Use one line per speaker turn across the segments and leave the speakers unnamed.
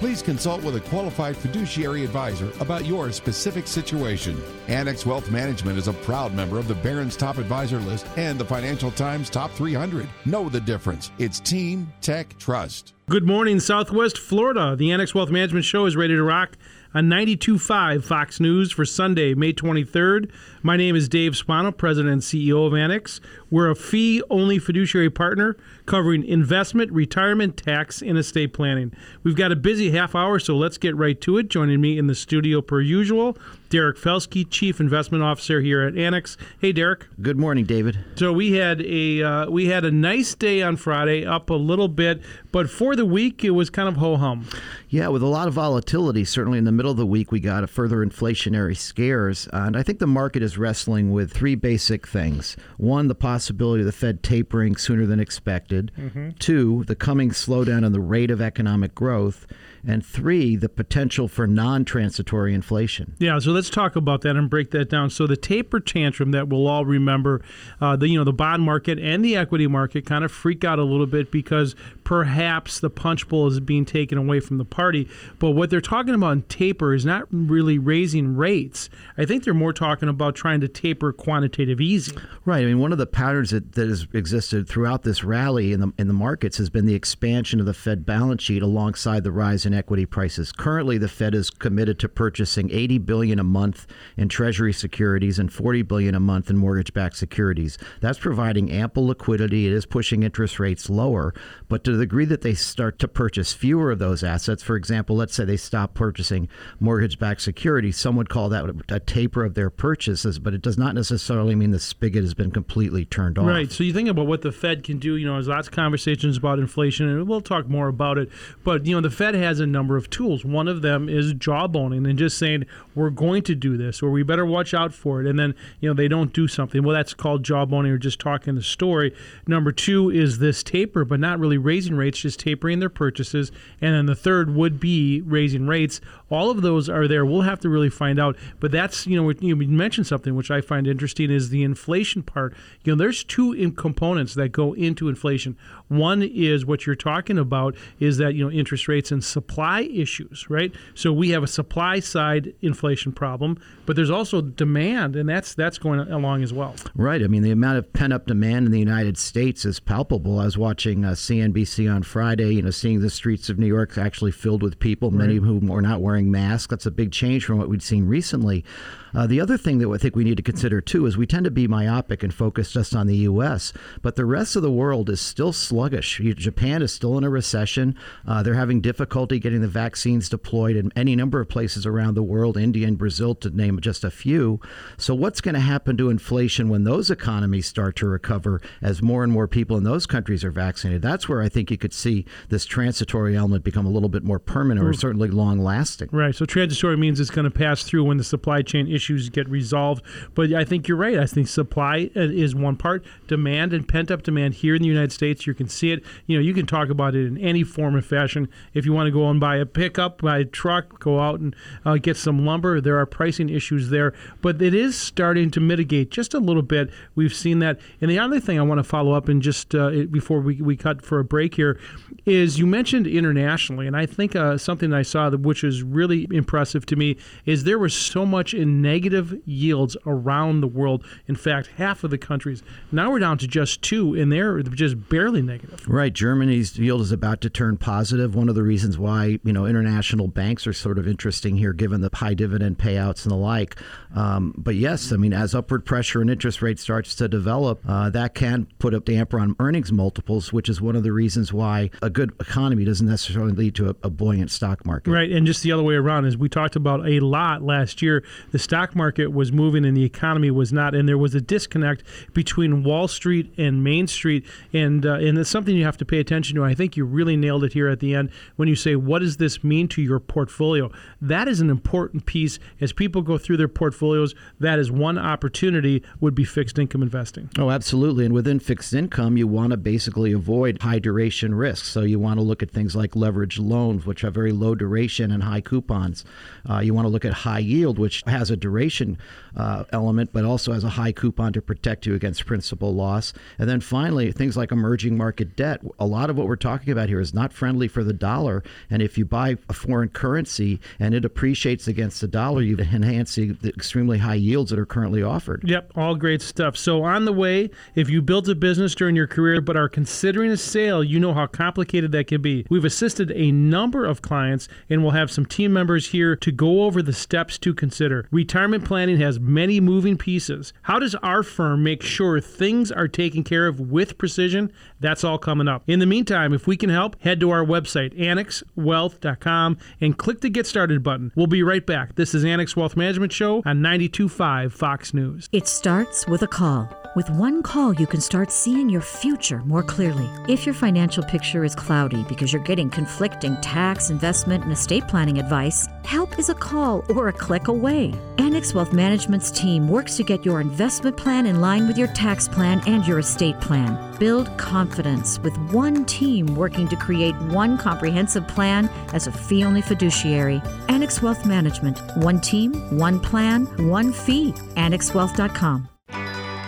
Please consult with a qualified fiduciary advisor about your specific situation. Annex Wealth Management is a proud member of the Barron's Top Advisor List and the Financial Times Top 300. Know the difference. It's Team Tax Trust.
Good morning, Southwest Florida. The Annex Wealth Management Show is ready to rock on 92.5 Fox News for Sunday, May 23rd. My name is Dave Spano, President and CEO of Annex. We're a fee only fiduciary partner covering investment, retirement, tax, and estate planning. We've got a busy half hour, so let's get right to it. Joining me in the studio, per usual, Derek Felsky, Chief Investment Officer here at Annex. Hey, Derek.
Good morning, David.
So we had a uh, we had a nice day on Friday, up a little bit, but for the week it was kind of ho hum.
Yeah, with a lot of volatility. Certainly in the middle of the week, we got a further inflationary scares, and I think the market is wrestling with three basic things: one, the possibility of the Fed tapering sooner than expected; mm-hmm. two, the coming slowdown in the rate of economic growth and three, the potential for non transitory inflation.
Yeah, so let's talk about that and break that down. So the taper tantrum that we'll all remember, uh, the you know the bond market and the equity market kind of freak out a little bit because perhaps the punch bowl is being taken away from the party. But what they're talking about in taper is not really raising rates. I think they're more talking about trying to taper quantitative easing.
Right. I mean, one of the patterns that, that has existed throughout this rally in the in the markets has been the expansion of the Fed balance sheet alongside the rise in equity prices. Currently, the Fed is committed to purchasing 80 billion a month in Treasury securities and 40 billion a month in mortgage-backed securities. That's providing ample liquidity. It is pushing interest rates lower, but to the degree that they start to purchase fewer of those assets, for example, let's say they stop purchasing mortgage-backed securities, some would call that a taper of their purchases, but it does not necessarily mean the spigot has been completely turned off.
Right. So you think about what the Fed can do. You know, there's lots of conversations about inflation, and we'll talk more about it. But you know, the Fed has a number of tools. One of them is jawboning and just saying we're going to do this, or we better watch out for it. And then you know they don't do something. Well, that's called jawboning or just talking the story. Number two is this taper, but not really raising rates, just tapering their purchases. And then the third would be raising rates. All of those are there. We'll have to really find out. But that's you know you mentioned something which I find interesting is the inflation part. You know, there's two components that go into inflation situation one is what you're talking about is that you know interest rates and supply issues, right? So we have a supply side inflation problem, but there's also demand, and that's that's going along as well.
Right. I mean, the amount of pent up demand in the United States is palpable. I was watching uh, CNBC on Friday, you know, seeing the streets of New York actually filled with people, many of whom are not wearing masks. That's a big change from what we'd seen recently. Uh, the other thing that I think we need to consider too is we tend to be myopic and focus just on the U.S., but the rest of the world is still sluggish. Japan is still in a recession. Uh, they're having difficulty getting the vaccines deployed in any number of places around the world, India and Brazil, to name just a few. So, what's going to happen to inflation when those economies start to recover as more and more people in those countries are vaccinated? That's where I think you could see this transitory element become a little bit more permanent or certainly long lasting.
Right. So, transitory means it's going to pass through when the supply chain issues get resolved. But I think you're right. I think supply uh, is one part, demand and pent up demand here in the United States. You can see it. You know, you can talk about it in any form of fashion. If you want to go and buy a pickup, buy a truck, go out and uh, get some lumber, there are pricing issues there. But it is starting to mitigate just a little bit. We've seen that. And the other thing I want to follow up and just uh, before we, we cut for a break here is you mentioned internationally, and I think uh, something I saw that which is really impressive to me is there was so much in negative yields around the world. In fact, half of the countries. Now we're down to just two, and they're just barely negative.
Right. Germany's yield is about to turn positive. One of the reasons why you know international banks are sort of interesting here, given the high dividend payouts and the like. Um, but yes, I mean, as upward pressure and interest rate starts to develop, uh, that can put a damper on earnings multiples, which is one of the reasons why a good economy doesn't necessarily lead to a, a buoyant stock market.
Right, and just the other way around, as we talked about a lot last year, the stock market was moving and the economy was not, and there was a disconnect between Wall Street and Main Street, and uh, and something you have to pay attention to. I think you really nailed it here at the end when you say, "What does this mean to your portfolio?" That is an important piece as people go through their portfolios. That is one opportunity would be fixed income investing.
Oh, absolutely. And within fixed income, you want to basically avoid high duration risks. So you want to look at things like leverage loans, which have very low duration and high coupons. Uh, you want to look at high yield, which has a duration uh, element, but also has a high coupon to protect you against principal loss. And then finally, things like emerging market debt. A lot of what we're talking about here is not friendly for the dollar. And if you buy a foreign currency and it appreciates against the dollar, you enhance the, the extremely high yields that are currently offered.
Yep, all great stuff. So on the way, if you built a business during your career but are considering a sale, you know how complicated that can be. We've assisted a number of clients and we'll have some team members here to go over the steps to consider. Retirement planning has many moving pieces. How does our firm make sure things are taken care of with precision? That's all coming up. In the meantime, if we can help, head to our website, annexwealth.com, and click the Get Started button. We'll be right back. This is Annex Wealth Management Show on 92.5 Fox News.
It starts with a call. With one call, you can start seeing your future more clearly. If your financial picture is cloudy because you're getting conflicting tax, investment, and estate planning advice, help is a call or a click away. Annex Wealth Management's team works to get your investment plan in line with your tax plan and your estate plan. Build confidence with one team working to create one comprehensive plan as a fee only fiduciary. Annex Wealth Management. One team, one plan, one fee. AnnexWealth.com.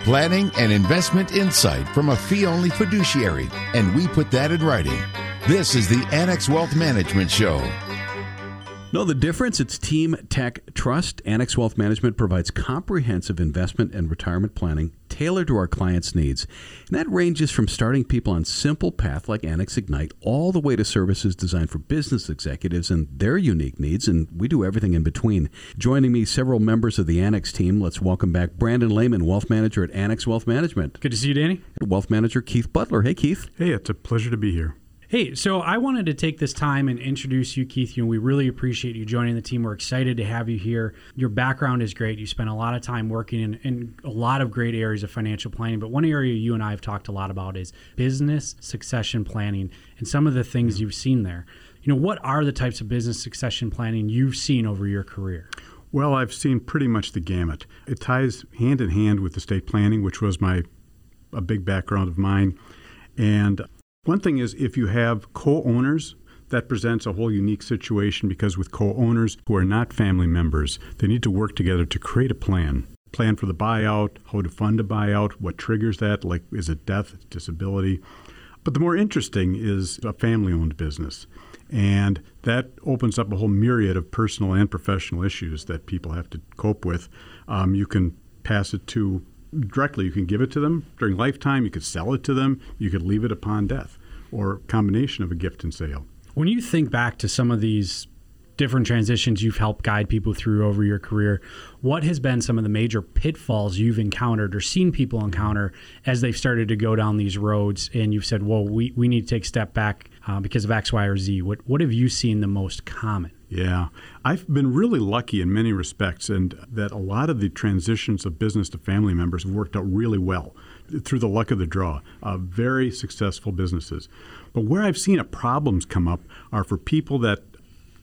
Planning and investment insight from a fee only fiduciary, and we put that in writing. This is the Annex Wealth Management Show.
Know the difference? It's Team Tax Trust. Annex Wealth Management provides comprehensive investment and retirement planning tailored to our clients' needs. And that ranges from starting people on simple path like Annex Ignite all the way to services designed for business executives and their unique needs, and we do everything in between. Joining me, several members of the Annex team. Let's welcome back Brandon Lehman, Wealth Manager at Annex Wealth Management.
Good to see you, Danny.
Wealth Manager Keith Butler. Hey, Keith.
Hey, it's a pleasure to be here.
Hey, so I wanted to take this time and introduce you, Keith. You know, we really appreciate you joining the team. We're excited to have you here. Your background is great. You spent a lot of time working in, in a lot of great areas of financial planning. But one area you and I have talked a lot about is business succession planning and some of the things mm-hmm. you've seen there. You know, what are the types of business succession planning you've seen over your career?
Well, I've seen pretty much the gamut. It ties hand in hand with estate planning, which was my a big background of mine. And one thing is if you have co-owners, that presents a whole unique situation because with co-owners who are not family members, they need to work together to create a plan. Plan for the buyout, how to fund a buyout, what triggers that, like is it death, disability. But the more interesting is a family owned business. And that opens up a whole myriad of personal and professional issues that people have to cope with. Um, you can pass it to directly. You can give it to them during lifetime. You could sell it to them. You could leave it upon death, or combination of a gift and sale.
When you think back to some of these different transitions you've helped guide people through over your career, what has been some of the major pitfalls you've encountered or seen people encounter as they've started to go down these roads and you've said, well, we, we need to take a step back uh, because of X, Y, or Z? What, what have you seen the most common?
Yeah, I've been really lucky in many respects, and that a lot of the transitions of business to family members have worked out really well through the luck of the draw. Uh, very successful businesses. But where I've seen problems come up are for people that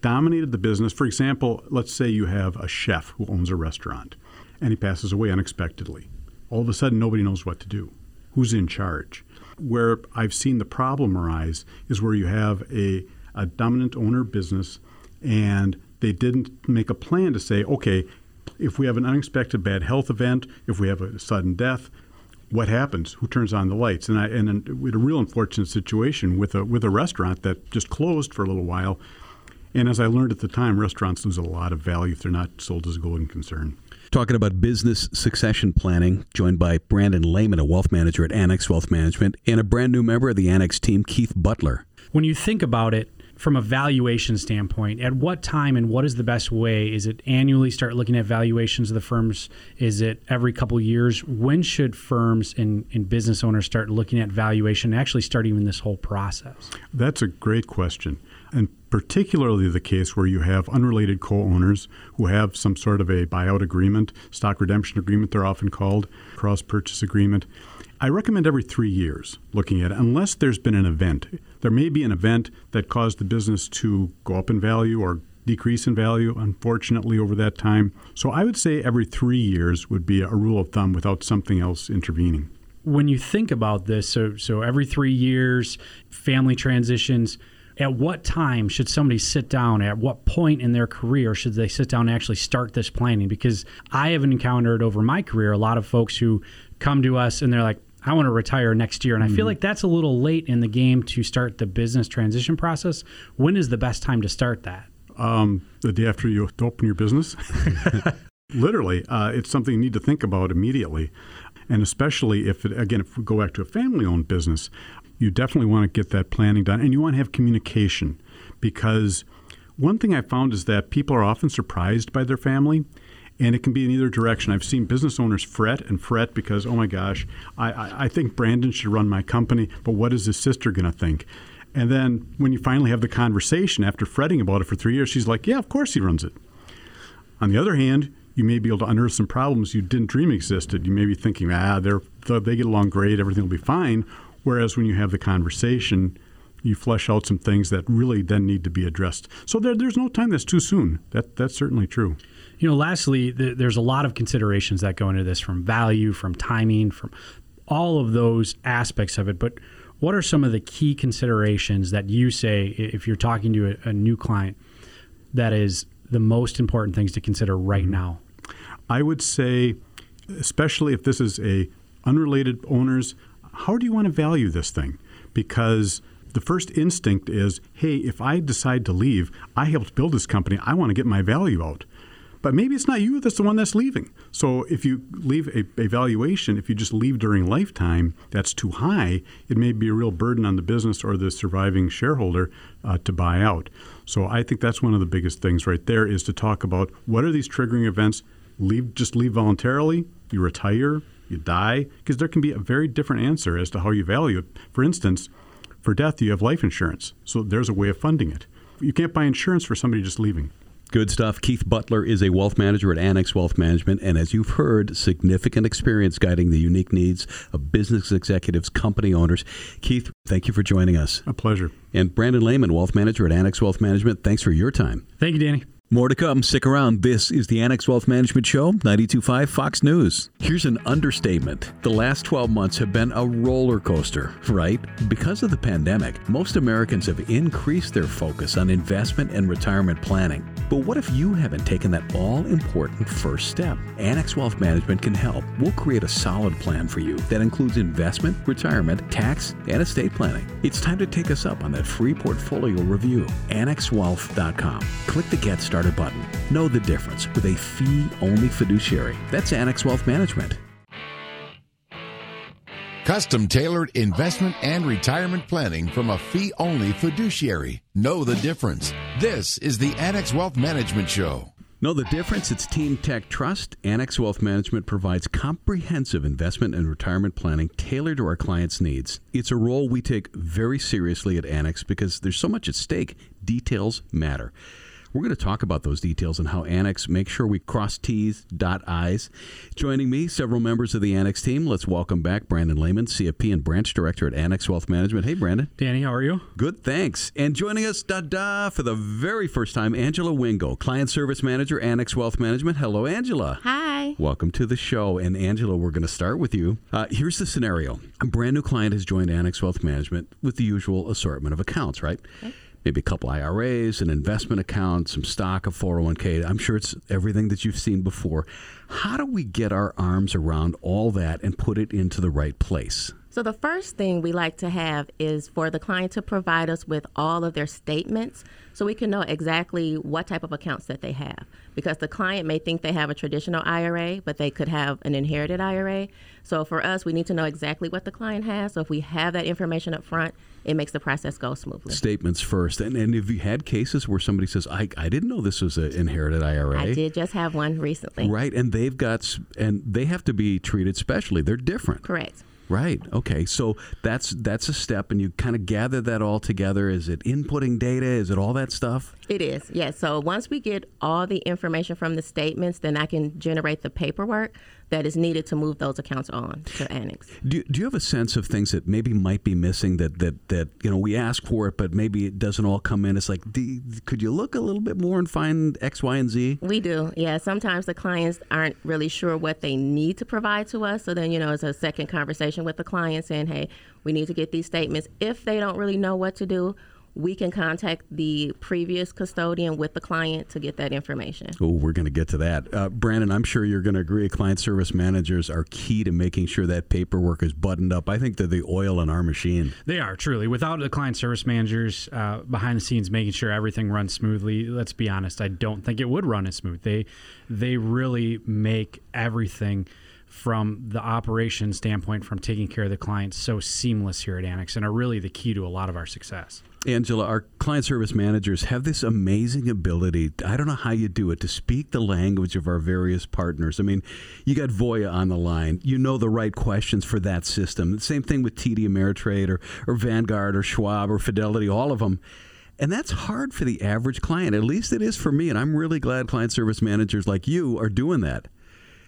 dominated the business. For example, let's say you have a chef who owns a restaurant and he passes away unexpectedly. All of a sudden, nobody knows what to do. Who's in charge? Where I've seen the problem arise is where you have a, a dominant owner business and they didn't make a plan to say, okay, if we have an unexpected bad health event, if we have a sudden death, what happens? Who turns on the lights? And I and we had a real unfortunate situation with a with a restaurant that just closed for a little while. And as I learned at the time, restaurants lose a lot of value if they're not sold as a going concern.
Talking about business succession planning, joined by Brandon Lehman, a wealth manager at Annex Wealth Management, and a brand new member of the Annex team, Keith Butler.
When you think about it, from a valuation standpoint, at what time and what is the best way? Is it annually start looking at valuations of the firms? Is it every couple years? When should firms and, and business owners start looking at valuation and actually start even this whole process?
That's a great question. And particularly the case where you have unrelated co owners who have some sort of a buyout agreement, stock redemption agreement, they're often called, cross purchase agreement. I recommend every three years looking at it, unless there's been an event. There may be an event that caused the business to go up in value or decrease in value, unfortunately, over that time. So I would say every three years would be a rule of thumb without something else intervening.
When you think about this, so so every three years, family transitions. At what time should somebody sit down? At what point in their career should they sit down and actually start this planning? Because I have encountered over my career a lot of folks who come to us and they're like, I want to retire next year. And mm-hmm. I feel mm-hmm. like that's a little late in the game to start the business transition process. When is the best time to start that?
Um, the day after you open your business. Literally, uh, it's something you need to think about immediately. And especially if, it, again, if we go back to a family owned business, you definitely want to get that planning done. And you want to have communication because one thing I found is that people are often surprised by their family and it can be in either direction. I've seen business owners fret and fret because, oh my gosh, I, I, I think Brandon should run my company, but what is his sister going to think? And then when you finally have the conversation after fretting about it for three years, she's like, yeah, of course he runs it. On the other hand, you may be able to unearth some problems you didn't dream existed. You may be thinking, ah, they're, they get along great, everything will be fine. Whereas when you have the conversation, you flesh out some things that really then need to be addressed. So there, there's no time that's too soon. That, that's certainly true.
You know, lastly, th- there's a lot of considerations that go into this from value, from timing, from all of those aspects of it. But what are some of the key considerations that you say if you're talking to a, a new client that is the most important things to consider right mm-hmm. now?
I would say, especially if this is a unrelated owners, how do you want to value this thing? Because the first instinct is, hey, if I decide to leave, I helped build this company. I want to get my value out. But maybe it's not you that's the one that's leaving. So if you leave a, a, valuation, if you just leave during lifetime, that's too high. It may be a real burden on the business or the surviving shareholder uh, to buy out. So I think that's one of the biggest things right there is to talk about what are these triggering events. Leave just leave voluntarily. You retire. You die because there can be a very different answer as to how you value it. For instance, for death, you have life insurance. So there's a way of funding it. You can't buy insurance for somebody just leaving.
Good stuff. Keith Butler is a wealth manager at Annex Wealth Management, and as you've heard, significant experience guiding the unique needs of business executives, company owners. Keith, thank you for joining us.
A pleasure.
And Brandon Lehman, wealth manager at Annex Wealth Management, thanks for your time.
Thank you, Danny.
More to come. Stick around. This is the Annex Wealth Management Show, 925 Fox News. Here's an understatement. The last 12 months have been a roller coaster, right? Because of the pandemic, most Americans have increased their focus on investment and retirement planning. But what if you haven't taken that all important first step? Annex Wealth Management can help. We'll create a solid plan for you that includes investment, retirement, tax, and estate planning. It's time to take us up on that free portfolio review. AnnexWealth.com. Click the Get Started Starter button. Know the difference with a fee only fiduciary. That's Annex Wealth Management.
Custom tailored investment and retirement planning from a fee only fiduciary. Know the difference. This is the Annex Wealth Management Show.
Know the difference? It's Team Tax Trust. Annex Wealth Management provides comprehensive investment and retirement planning tailored to our clients' needs. It's a role we take very seriously at Annex because there's so much at stake. Details matter. We're going to talk about those details and how Annex make sure we cross T's, dot I's. Joining me, several members of the Annex team. Let's welcome back Brandon Lehman, CFP and Branch Director at Annex Wealth Management. Hey, Brandon.
Danny, how are you?
Good, thanks. And joining us, da da, for the very first time, Angela Wingo, Client Service Manager, Annex Wealth Management. Hello, Angela.
Hi.
Welcome to the show. And Angela, we're going to start with you. Uh, here's the scenario a brand new client has joined Annex Wealth Management with the usual assortment of accounts, right? Okay maybe a couple IRAs, an investment account, some stock, a 401k. I'm sure it's everything that you've seen before. How do we get our arms around all that and put it into the right place?
So the first thing we like to have is for the client to provide us with all of their statements so we can know exactly what type of accounts that they have. Because the client may think they have a traditional IRA, but they could have an inherited IRA. So for us, we need to know exactly what the client has. So if we have that information up front, it makes the process go smoothly.
Statements first. And, and have you had cases where somebody says, I, I didn't know this was an inherited IRA?
I did just have one recently.
Right. And they've got, and they have to be treated specially. They're different.
Correct.
Right. Okay. So that's that's a step, and you kind of gather that all together. Is it inputting data? Is it all that stuff?
It is. Yes. So once we get all the information from the statements, then I can generate the paperwork that is needed to move those accounts on to Annex.
Do, do you have a sense of things that maybe might be missing that, that, that you know we ask for it, but maybe it doesn't all come in? It's like, do, could you look a little bit more and find X, Y, and Z?
We do. Yeah. Sometimes the clients aren't really sure what they need to provide to us. So then, you know, it's a second conversation with the client saying, hey, we need to get these statements. If they don't really know what to do, we can contact the previous custodian with the client to get that information.
Oh, we're going to get to that. Uh, Brandon, I'm sure you're going to agree client service managers are key to making sure that paperwork is buttoned up. I think they're the oil in our machine.
They are, truly. Without the client service managers uh, behind the scenes making sure everything runs smoothly, let's be honest, I don't think it would run as smooth. They, they really make everything from the operation standpoint, from taking care of the clients, so seamless here at Annex and are really the key to a lot of our success.
Angela, our client service managers have this amazing ability. I don't know how you do it to speak the language of our various partners. I mean, you got Voya on the line. You know the right questions for that system. The same thing with TD Ameritrade or, or Vanguard or Schwab or Fidelity, all of them. And that's hard for the average client. At least it is for me. And I'm really glad client service managers like you are doing that.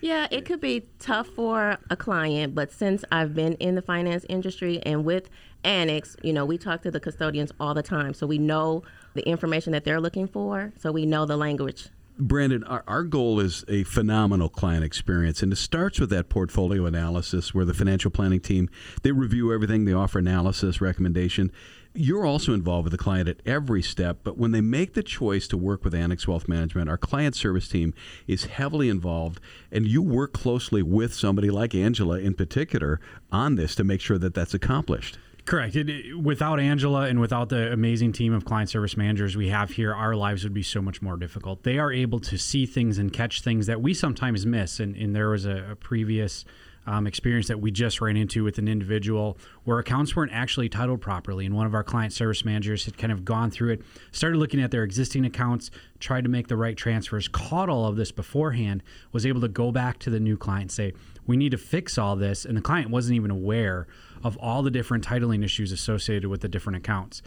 Yeah, it could be tough for a client, but since I've been in the finance industry and with Annex, you know, we talk to the custodians all the time. So we know the information that they're looking for, so we know the language.
Brandon, our, our goal is a phenomenal client experience, and it starts with that portfolio analysis where the financial planning team they review everything, they offer analysis, recommendation. You're also involved with the client at every step, but when they make the choice to work with Annex Wealth Management, our client service team is heavily involved, and you work closely with somebody like Angela in particular on this to make sure that that's accomplished.
Correct. It, it, without Angela and without the amazing team of client service managers we have here, our lives would be so much more difficult. They are able to see things and catch things that we sometimes miss. And, and there was a, a previous um, experience that we just ran into with an individual where accounts weren't actually titled properly. And one of our client service managers had kind of gone through it, started looking at their existing accounts, tried to make the right transfers, caught all of this beforehand, was able to go back to the new client and say, We need to fix all this. And the client wasn't even aware of all the different titling issues associated with the different accounts.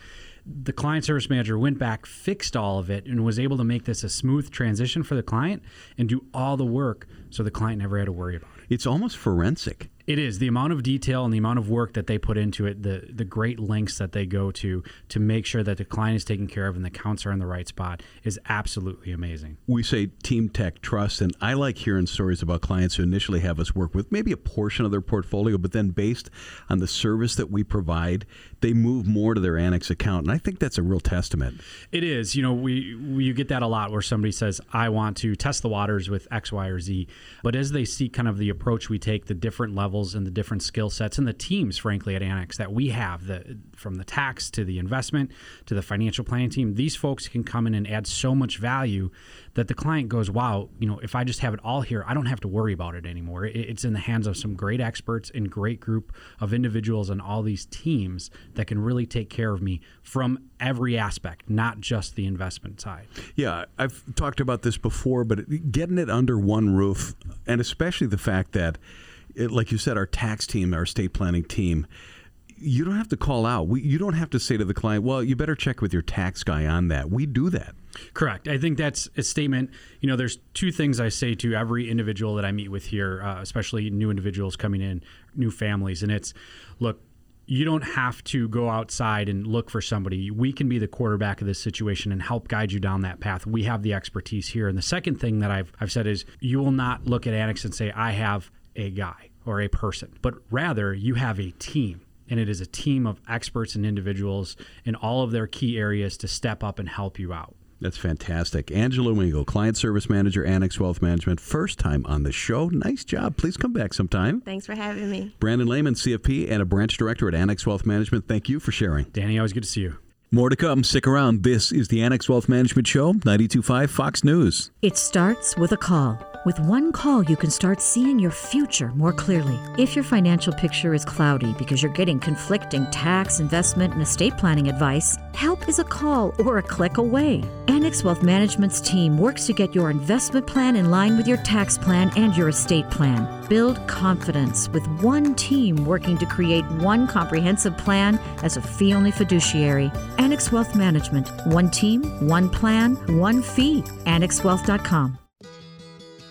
The client service manager went back, fixed all of it, and was able to make this a smooth transition for the client and do all the work so the client never had to worry about it.
It's almost forensic.
It is the amount of detail and the amount of work that they put into it, the the great lengths that they go to to make sure that the client is taken care of and the accounts are in the right spot is absolutely amazing.
We say team tax trust, and I like hearing stories about clients who initially have us work with maybe a portion of their portfolio, but then based on the service that we provide, they move more to their annex account, and I think that's a real testament.
It is. You know, we, we you get that a lot where somebody says, "I want to test the waters with X, Y, or Z," but as they see kind of the approach we take, the different levels levels and the different skill sets and the teams, frankly, at Annex that we have, the, from the tax to the investment to the financial planning team, these folks can come in and add so much value that the client goes, wow, you know, if I just have it all here, I don't have to worry about it anymore. It's in the hands of some great experts and great group of individuals and all these teams that can really take care of me from every aspect, not just the investment side.
Yeah, I've talked about this before, but getting it under one roof, and especially the fact that it, like you said, our tax team, our estate planning team, you don't have to call out. We, you don't have to say to the client, well, you better check with your tax guy on that. We do that.
Correct. I think that's a statement. You know, there's two things I say to every individual that I meet with here, uh, especially new individuals coming in, new families. And it's, look, you don't have to go outside and look for somebody. We can be the quarterback of this situation and help guide you down that path. We have the expertise here. And the second thing that I've, I've said is you will not look at Annex and say, I have a guy or a person, but rather you have a team. And it is a team of experts and individuals in all of their key areas to step up and help you out.
That's fantastic. Angela Wingo, Client Service Manager, Annex Wealth Management, first time on the show. Nice job. Please come back sometime.
Thanks for having me.
Brandon Lehman, CFP and a branch director at Annex Wealth Management. Thank you for sharing.
Danny, always good to see you.
More to come. Stick around. This is the Annex Wealth Management Show, 925 Fox News.
It starts with a call. With one call, you can start seeing your future more clearly. If your financial picture is cloudy because you're getting conflicting tax, investment, and estate planning advice, help is a call or a click away. Annex Wealth Management's team works to get your investment plan in line with your tax plan and your estate plan. Build confidence with one team working to create one comprehensive plan as a fee only fiduciary. Annex Wealth Management. One team, one plan, one fee. AnnexWealth.com.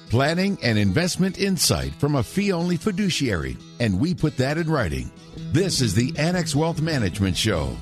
Planning and investment insight from a fee only fiduciary, and we put that in writing. This is the Annex Wealth Management Show.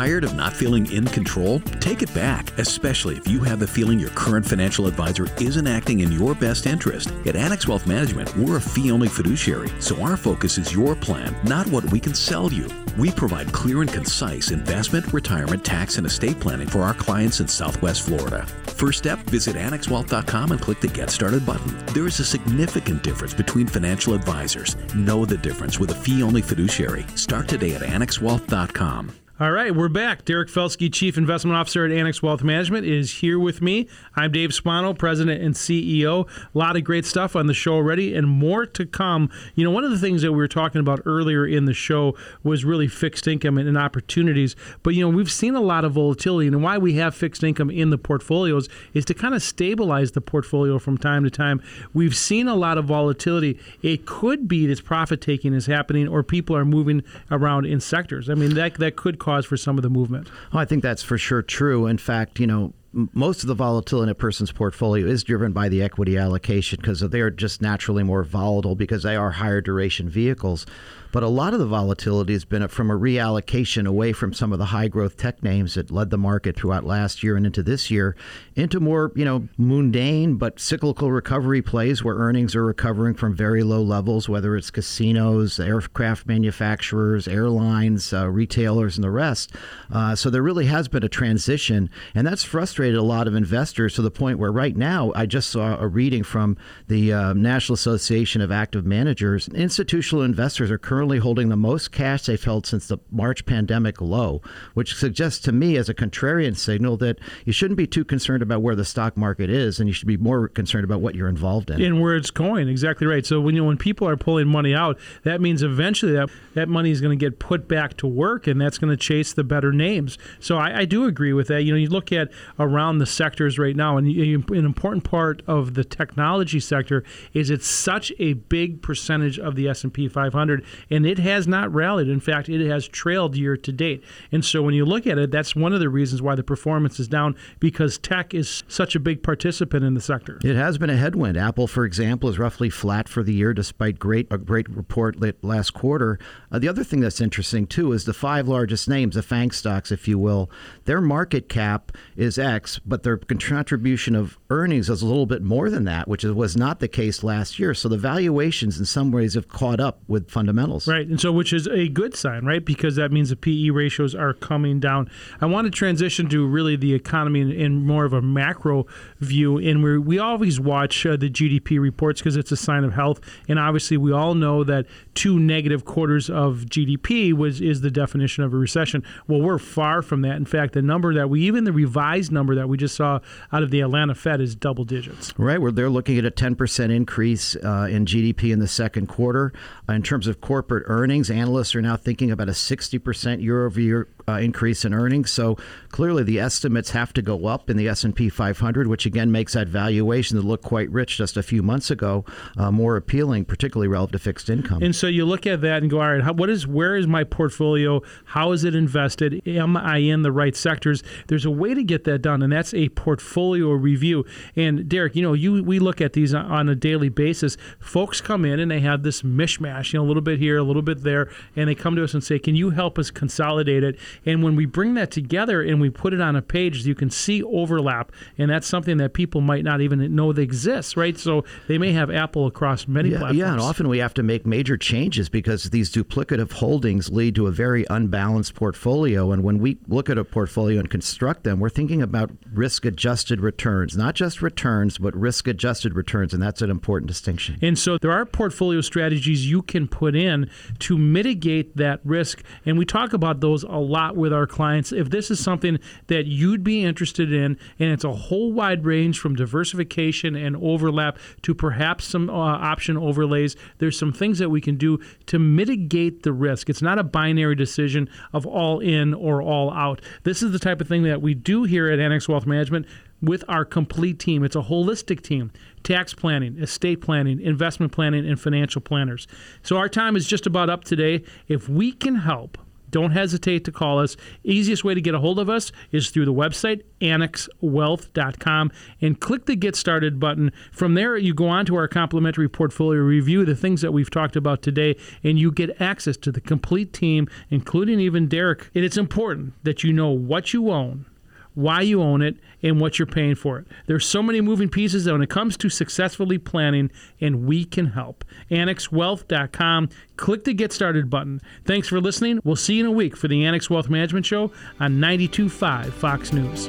Tired of not feeling in control? Take it back, especially if you have the feeling your current financial advisor isn't acting in your best interest. At Annex Wealth Management, we're a fee only fiduciary, so our focus is your plan, not what we can sell you. We provide clear and concise investment, retirement, tax, and estate planning for our clients in Southwest Florida. First step, visit AnnexWealth.com and click the Get Started button. There is a significant difference between financial advisors. Know the difference with a fee only fiduciary. Start today at AnnexWealth.com.
All right, we're back. Derek Felsky, Chief Investment Officer at Annex Wealth Management, is here with me. I'm Dave Spano, President and CEO. A lot of great stuff on the show already, and more to come. You know, one of the things that we were talking about earlier in the show was really fixed income and, and opportunities. But, you know, we've seen a lot of volatility, and why we have fixed income in the portfolios is to kind of stabilize the portfolio from time to time. We've seen a lot of volatility. It could be this profit taking is happening, or people are moving around in sectors. I mean, that, that could cause cause for some of the movement.
Oh, I think that's for sure true. In fact, you know, most of the volatility in a person's portfolio is driven by the equity allocation because they are just naturally more volatile because they are higher duration vehicles. But a lot of the volatility has been from a reallocation away from some of the high growth tech names that led the market throughout last year and into this year into more, you know, mundane but cyclical recovery plays where earnings are recovering from very low levels, whether it's casinos, aircraft manufacturers, airlines, uh, retailers, and the rest. Uh, so there really has been a transition, and that's frustrated a lot of investors to the point where right now I just saw a reading from the uh, National Association of Active Managers. Institutional investors are currently holding the most cash they've held since the March pandemic low, which suggests to me as a contrarian signal that you shouldn't be too concerned about where the stock market is, and you should be more concerned about what you're involved in
and where it's going. Exactly right. So when you when people are pulling money out, that means eventually that that money is going to get put back to work, and that's going to chase the better names. So I, I, do agree with that. You know, you look at around the sectors right now, and an important part of the technology sector is it's such a big percentage of the S and P 500, and it has not rallied. In fact, it has trailed year to date. And so when you look at it, that's one of the reasons why the performance is down because tech is such a big participant in the sector.
It has been a headwind. Apple, for example, is roughly flat for the year, despite great a great report last quarter. Uh, the other thing that's interesting too is the five largest names, the FANG stocks, if you will. Their market cap is X, but their contribution of earnings is a little bit more than that, which was not the case last year. So the valuations, in some ways, have caught up with fundamentals.
Right, and so which is a good sign, right? Because that means the PE ratios are coming down. I want to transition to really the economy in, in more of a macro view, and we we always watch uh, the GDP reports because it's a sign of health, and obviously we all know that two negative quarters of GDP was is the definition of a recession. Well, we're far from that. In fact, the number that we even the revised number that we just saw out of the Atlanta Fed is double digits.
Right, they're looking at a 10% increase uh, in GDP in the second quarter. Uh, in terms of corporate earnings, analysts are now thinking about a 60% year over year uh, increase in earnings. So clearly, the estimates have to go up in the S&P 500, which again makes that valuation that looked quite rich just a few months ago uh, more appealing, particularly relative to fixed income.
And so you look at that and go, all right, how, what is where is my portfolio? How is it invested? Am I in the right sectors? There's a way to get that done, and that's a portfolio review. And Derek, you know, you we look at these on a daily basis. Folks come in and they have this mishmash, you know, a little bit here, a little bit there, and they come to us and say, "Can you help us consolidate it?" And when we bring that together and we put it on a page, you can see overlap, and that's something that people might not even know that exists, right? So they may have Apple across many
yeah,
platforms.
Yeah, and often we have to make major changes because these duplicative holdings lead to a very unbalanced portfolio. And when we look at a portfolio and construct them, we're thinking about risk adjusted returns, not just returns, but risk adjusted returns. And that's an important distinction.
And so there are portfolio strategies you can put in to mitigate that risk. And we talk about those a lot with our clients. If this is something that you'd be interested in, and it's a whole wide range from diversification and overlap to perhaps some uh, option overlays, there's some things that we can do to mitigate the risk. It's not a binary decision of all in or all out. This is the type of thing that we do here at Annex Wealth Management with our complete team. It's a holistic team tax planning, estate planning, investment planning, and financial planners. So our time is just about up today. If we can help, don't hesitate to call us. Easiest way to get a hold of us is through the website, annexwealth.com, and click the Get Started button. From there, you go on to our complimentary portfolio review, the things that we've talked about today, and you get access to the complete team, including even Derek. And it's important that you know what you own why you own it, and what you're paying for it. There's so many moving pieces that when it comes to successfully planning, and we can help. AnnexWealth.com. Click the Get Started button. Thanks for listening. We'll see you in a week for the Annex Wealth Management Show on 92.5 Fox News.